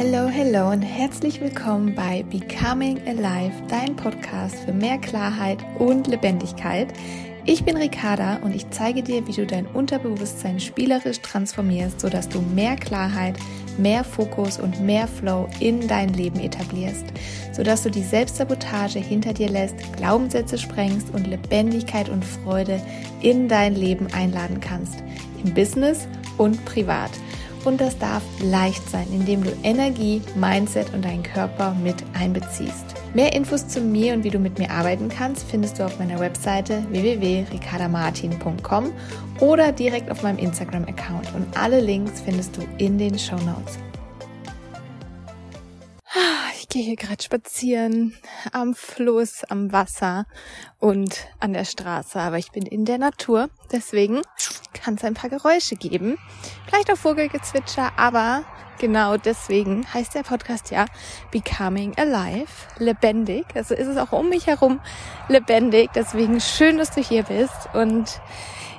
Hello, hello und herzlich willkommen bei Becoming Alive, dein Podcast für mehr Klarheit und Lebendigkeit. Ich bin Ricarda und ich zeige dir, wie du dein Unterbewusstsein spielerisch transformierst, sodass du mehr Klarheit, mehr Fokus und mehr Flow in dein Leben etablierst, sodass du die Selbstsabotage hinter dir lässt, Glaubenssätze sprengst und Lebendigkeit und Freude in dein Leben einladen kannst, im Business und privat und das darf leicht sein, indem du Energie, Mindset und deinen Körper mit einbeziehst. Mehr Infos zu mir und wie du mit mir arbeiten kannst, findest du auf meiner Webseite www.ricardamartin.com oder direkt auf meinem Instagram-Account und alle Links findest du in den Show Notes. Gehe hier gerade spazieren am Fluss, am Wasser und an der Straße, aber ich bin in der Natur, deswegen kann es ein paar Geräusche geben. Vielleicht auch Vogelgezwitscher, aber genau deswegen heißt der Podcast ja Becoming Alive, lebendig. Also ist es auch um mich herum lebendig. Deswegen schön, dass du hier bist und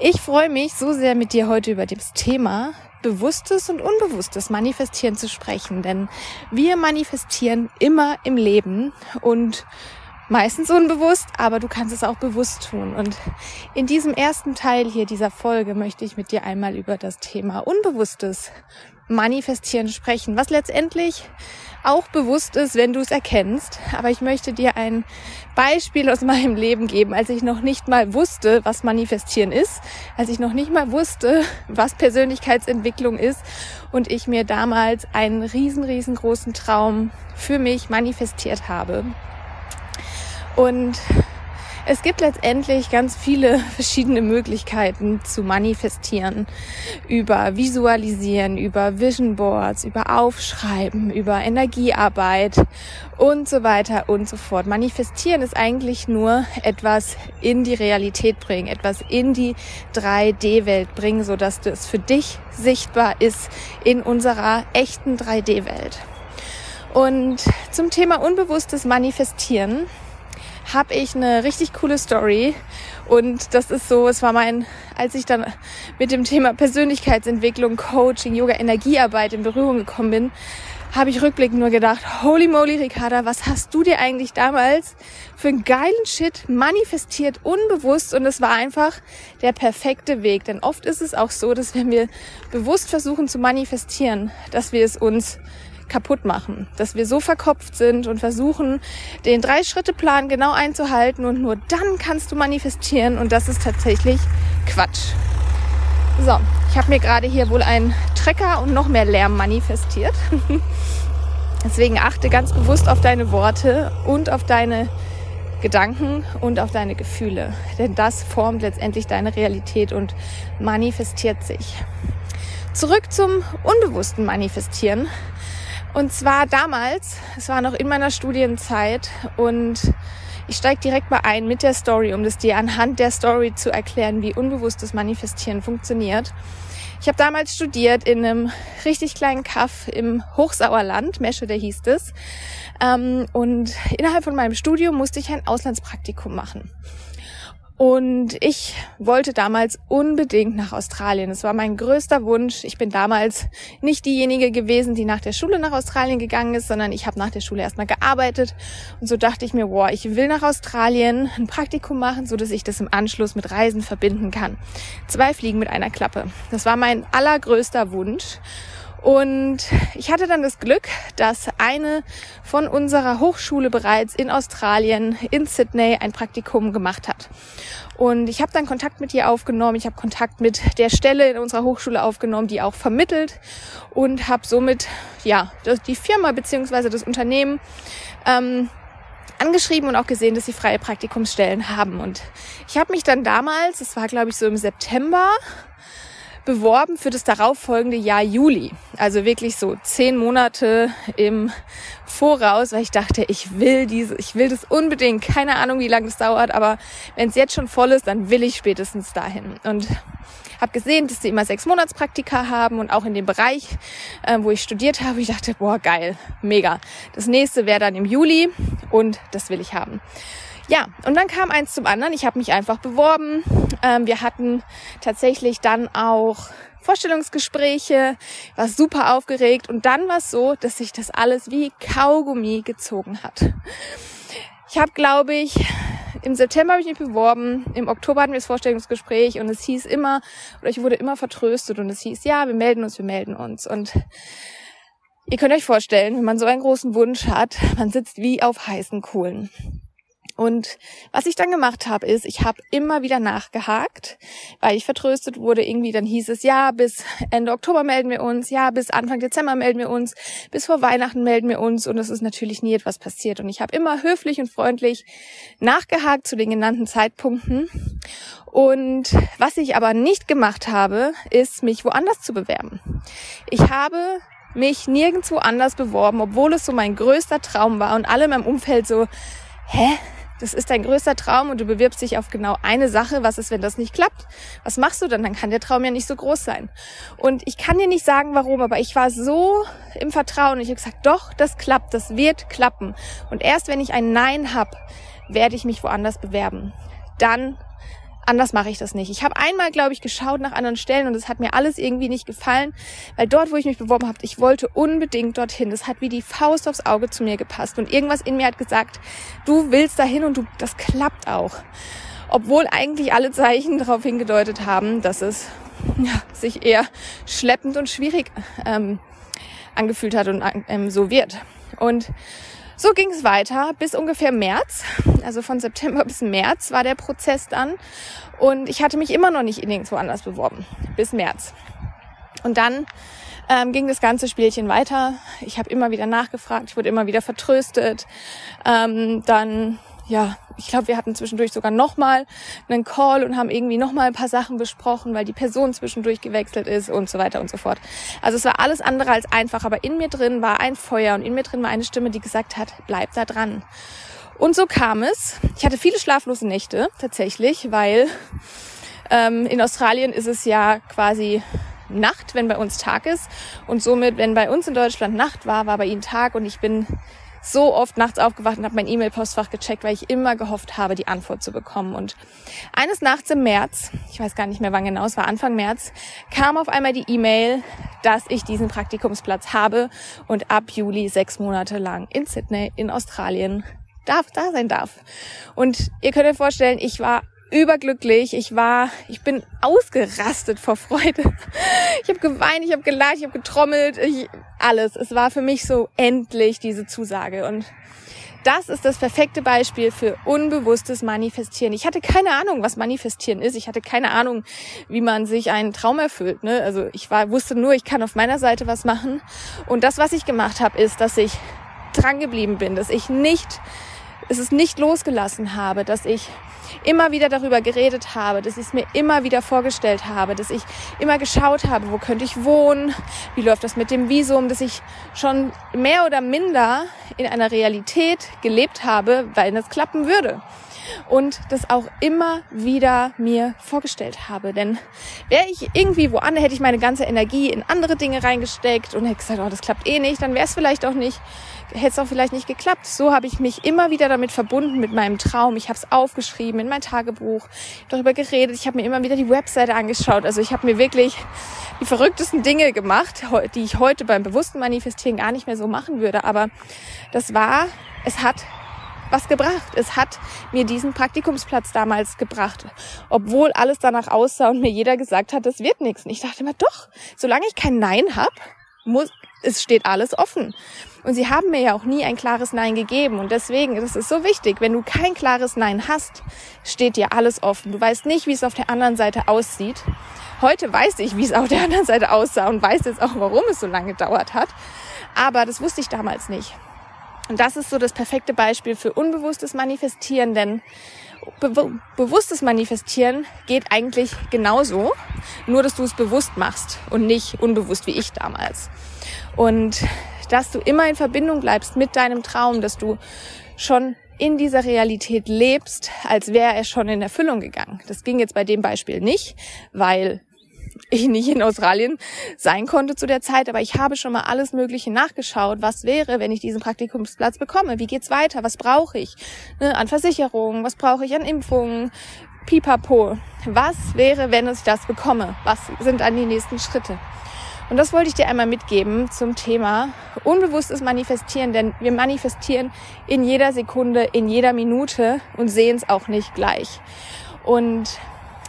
ich freue mich so sehr mit dir heute über das Thema bewusstes und unbewusstes Manifestieren zu sprechen, denn wir manifestieren immer im Leben und meistens unbewusst, aber du kannst es auch bewusst tun. Und in diesem ersten Teil hier dieser Folge möchte ich mit dir einmal über das Thema Unbewusstes Manifestieren sprechen, was letztendlich auch bewusst ist, wenn du es erkennst. Aber ich möchte dir ein Beispiel aus meinem Leben geben, als ich noch nicht mal wusste, was Manifestieren ist, als ich noch nicht mal wusste, was Persönlichkeitsentwicklung ist und ich mir damals einen riesen, riesengroßen Traum für mich manifestiert habe. Und es gibt letztendlich ganz viele verschiedene Möglichkeiten zu manifestieren. Über Visualisieren, über Vision Boards, über Aufschreiben, über Energiearbeit und so weiter und so fort. Manifestieren ist eigentlich nur etwas in die Realität bringen, etwas in die 3D-Welt bringen, sodass das für dich sichtbar ist in unserer echten 3D-Welt. Und zum Thema unbewusstes Manifestieren habe ich eine richtig coole Story. Und das ist so, es war mein, als ich dann mit dem Thema Persönlichkeitsentwicklung, Coaching, Yoga, Energiearbeit in Berührung gekommen bin, habe ich rückblickend nur gedacht, holy moly, Ricarda, was hast du dir eigentlich damals für einen geilen Shit manifestiert, unbewusst und es war einfach der perfekte Weg. Denn oft ist es auch so, dass wenn wir bewusst versuchen zu manifestieren, dass wir es uns kaputt machen. Dass wir so verkopft sind und versuchen, den Drei-Schritte-Plan genau einzuhalten und nur dann kannst du manifestieren und das ist tatsächlich Quatsch. So, ich habe mir gerade hier wohl einen Trecker und noch mehr Lärm manifestiert. Deswegen achte ganz bewusst auf deine Worte und auf deine Gedanken und auf deine Gefühle. Denn das formt letztendlich deine Realität und manifestiert sich. Zurück zum unbewussten Manifestieren. Und zwar damals, es war noch in meiner Studienzeit und ich steige direkt mal ein mit der Story, um das dir anhand der Story zu erklären, wie unbewusstes Manifestieren funktioniert. Ich habe damals studiert in einem richtig kleinen Kaff im Hochsauerland, Meschede hieß es. Ähm, und innerhalb von meinem Studium musste ich ein Auslandspraktikum machen. Und ich wollte damals unbedingt nach Australien. Es war mein größter Wunsch. Ich bin damals nicht diejenige gewesen, die nach der Schule nach Australien gegangen ist, sondern ich habe nach der Schule erstmal gearbeitet. Und so dachte ich mir, wow, ich will nach Australien ein Praktikum machen, so dass ich das im Anschluss mit Reisen verbinden kann. Zwei Fliegen mit einer Klappe. Das war mein allergrößter Wunsch. Und ich hatte dann das Glück, dass eine von unserer Hochschule bereits in Australien, in Sydney, ein Praktikum gemacht hat. Und ich habe dann Kontakt mit ihr aufgenommen. Ich habe Kontakt mit der Stelle in unserer Hochschule aufgenommen, die auch vermittelt und habe somit ja die Firma beziehungsweise das Unternehmen ähm, angeschrieben und auch gesehen, dass sie freie Praktikumsstellen haben. Und ich habe mich dann damals, es war glaube ich so im September, beworben für das darauffolgende Jahr Juli. Also wirklich so zehn Monate im Voraus, weil ich dachte, ich will diese, ich will das unbedingt. Keine Ahnung, wie lange das dauert, aber wenn es jetzt schon voll ist, dann will ich spätestens dahin. Und habe gesehen, dass sie immer sechs Monatspraktika haben und auch in dem Bereich, äh, wo ich studiert habe, ich dachte, boah, geil, mega. Das nächste wäre dann im Juli und das will ich haben. Ja, und dann kam eins zum anderen. Ich habe mich einfach beworben. Ähm, wir hatten tatsächlich dann auch Vorstellungsgespräche, war super aufgeregt und dann war es so, dass sich das alles wie Kaugummi gezogen hat. Ich habe, glaube ich, im September habe ich mich beworben, im Oktober hatten wir das Vorstellungsgespräch und es hieß immer, oder ich wurde immer vertröstet und es hieß, ja, wir melden uns, wir melden uns. Und ihr könnt euch vorstellen, wenn man so einen großen Wunsch hat, man sitzt wie auf heißen Kohlen. Und was ich dann gemacht habe, ist, ich habe immer wieder nachgehakt, weil ich vertröstet wurde. Irgendwie dann hieß es, ja, bis Ende Oktober melden wir uns, ja, bis Anfang Dezember melden wir uns, bis vor Weihnachten melden wir uns. Und es ist natürlich nie etwas passiert. Und ich habe immer höflich und freundlich nachgehakt zu den genannten Zeitpunkten. Und was ich aber nicht gemacht habe, ist, mich woanders zu bewerben. Ich habe mich nirgendwo anders beworben, obwohl es so mein größter Traum war und alle in meinem Umfeld so, hä? Das ist dein größter Traum und du bewirbst dich auf genau eine Sache. Was ist, wenn das nicht klappt? Was machst du dann? Dann kann der Traum ja nicht so groß sein. Und ich kann dir nicht sagen, warum, aber ich war so im Vertrauen. Ich habe gesagt, doch, das klappt, das wird klappen. Und erst wenn ich ein Nein hab, werde ich mich woanders bewerben. Dann anders mache ich das nicht. Ich habe einmal, glaube ich, geschaut nach anderen Stellen und es hat mir alles irgendwie nicht gefallen, weil dort, wo ich mich beworben habe, ich wollte unbedingt dorthin. Das hat wie die Faust aufs Auge zu mir gepasst und irgendwas in mir hat gesagt, du willst dahin und du, das klappt auch. Obwohl eigentlich alle Zeichen darauf hingedeutet haben, dass es ja, sich eher schleppend und schwierig ähm, angefühlt hat und ähm, so wird. Und so ging es weiter bis ungefähr März. Also von September bis März war der Prozess dann. Und ich hatte mich immer noch nicht in nirgendwo anders beworben. Bis März. Und dann ähm, ging das ganze Spielchen weiter. Ich habe immer wieder nachgefragt, ich wurde immer wieder vertröstet. Ähm, dann ja, ich glaube, wir hatten zwischendurch sogar nochmal einen Call und haben irgendwie nochmal ein paar Sachen besprochen, weil die Person zwischendurch gewechselt ist und so weiter und so fort. Also es war alles andere als einfach, aber in mir drin war ein Feuer und in mir drin war eine Stimme, die gesagt hat, bleib da dran. Und so kam es. Ich hatte viele schlaflose Nächte tatsächlich, weil ähm, in Australien ist es ja quasi Nacht, wenn bei uns Tag ist. Und somit, wenn bei uns in Deutschland Nacht war, war bei ihnen Tag und ich bin so oft nachts aufgewacht und habe mein E-Mail-Postfach gecheckt, weil ich immer gehofft habe, die Antwort zu bekommen. Und eines Nachts im März, ich weiß gar nicht mehr wann genau, es war Anfang März, kam auf einmal die E-Mail, dass ich diesen Praktikumsplatz habe und ab Juli sechs Monate lang in Sydney in Australien darf da sein darf. Und ihr könnt euch vorstellen, ich war überglücklich. Ich war, ich bin ausgerastet vor Freude. Ich habe geweint, ich habe gelacht, ich habe getrommelt, ich, alles. Es war für mich so endlich diese Zusage und das ist das perfekte Beispiel für unbewusstes Manifestieren. Ich hatte keine Ahnung, was Manifestieren ist. Ich hatte keine Ahnung, wie man sich einen Traum erfüllt. Ne? Also ich war, wusste nur, ich kann auf meiner Seite was machen. Und das, was ich gemacht habe, ist, dass ich dran geblieben bin, dass ich nicht, es ist nicht losgelassen habe, dass ich immer wieder darüber geredet habe, dass ich es mir immer wieder vorgestellt habe, dass ich immer geschaut habe, wo könnte ich wohnen, wie läuft das mit dem Visum, dass ich schon mehr oder minder in einer Realität gelebt habe, weil es klappen würde und das auch immer wieder mir vorgestellt habe. Denn wäre ich irgendwie woanders, hätte ich meine ganze Energie in andere Dinge reingesteckt und hätte gesagt, oh, das klappt eh nicht, dann wäre es vielleicht auch nicht, hätte es auch vielleicht nicht geklappt. So habe ich mich immer wieder damit verbunden mit meinem Traum. Ich habe es aufgeschrieben in mein Tagebuch, darüber geredet. Ich habe mir immer wieder die Webseite angeschaut. Also ich habe mir wirklich die verrücktesten Dinge gemacht, die ich heute beim bewussten Manifestieren gar nicht mehr so machen würde. Aber das war, es hat was gebracht. Es hat mir diesen Praktikumsplatz damals gebracht, obwohl alles danach aussah und mir jeder gesagt hat, das wird nichts. Und ich dachte immer, doch, solange ich kein Nein hab, muss, es steht alles offen. Und sie haben mir ja auch nie ein klares Nein gegeben. Und deswegen ist es so wichtig, wenn du kein klares Nein hast, steht dir alles offen. Du weißt nicht, wie es auf der anderen Seite aussieht. Heute weiß ich, wie es auf der anderen Seite aussah und weiß jetzt auch, warum es so lange gedauert hat. Aber das wusste ich damals nicht. Und das ist so das perfekte Beispiel für unbewusstes Manifestieren, denn be bewusstes Manifestieren geht eigentlich genauso, nur dass du es bewusst machst und nicht unbewusst wie ich damals. Und dass du immer in Verbindung bleibst mit deinem Traum, dass du schon in dieser Realität lebst, als wäre er schon in Erfüllung gegangen. Das ging jetzt bei dem Beispiel nicht, weil ich nicht in Australien sein konnte zu der Zeit, aber ich habe schon mal alles Mögliche nachgeschaut. Was wäre, wenn ich diesen Praktikumsplatz bekomme? Wie geht's weiter? Was brauche ich ne, an Versicherungen? Was brauche ich an Impfungen? Pipapo. Was wäre, wenn ich das bekomme? Was sind dann die nächsten Schritte? Und das wollte ich dir einmal mitgeben zum Thema unbewusstes Manifestieren, denn wir manifestieren in jeder Sekunde, in jeder Minute und sehen es auch nicht gleich. Und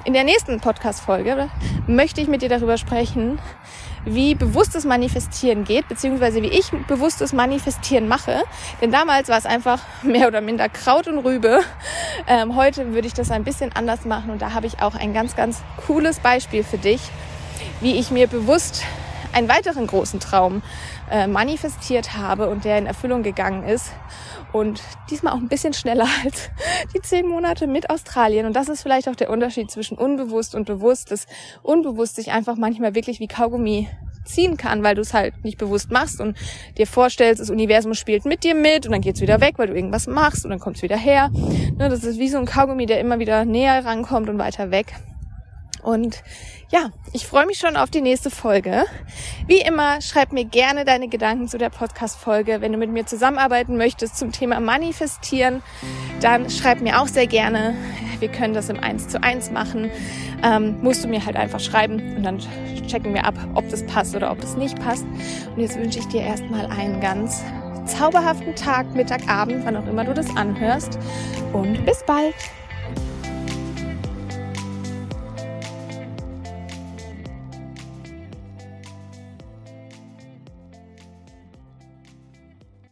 in der nächsten Podcast-Folge möchte ich mit dir darüber sprechen, wie bewusstes Manifestieren geht, beziehungsweise wie ich bewusstes Manifestieren mache. Denn damals war es einfach mehr oder minder Kraut und Rübe. Ähm, heute würde ich das ein bisschen anders machen und da habe ich auch ein ganz, ganz cooles Beispiel für dich, wie ich mir bewusst einen weiteren großen Traum äh, manifestiert habe und der in Erfüllung gegangen ist. Und diesmal auch ein bisschen schneller als die zehn Monate mit Australien. Und das ist vielleicht auch der Unterschied zwischen unbewusst und bewusst, dass unbewusst sich einfach manchmal wirklich wie Kaugummi ziehen kann, weil du es halt nicht bewusst machst und dir vorstellst, das Universum spielt mit dir mit und dann geht's wieder weg, weil du irgendwas machst und dann kommt's wieder her. Ne, das ist wie so ein Kaugummi, der immer wieder näher rankommt und weiter weg. Und ja, ich freue mich schon auf die nächste Folge. Wie immer, schreib mir gerne deine Gedanken zu der Podcast-Folge. Wenn du mit mir zusammenarbeiten möchtest zum Thema Manifestieren, dann schreib mir auch sehr gerne. Wir können das im 1 zu 1 machen. Ähm, musst du mir halt einfach schreiben und dann checken wir ab, ob das passt oder ob das nicht passt. Und jetzt wünsche ich dir erstmal einen ganz zauberhaften Tag, Mittag, Abend, wann auch immer du das anhörst. Und bis bald!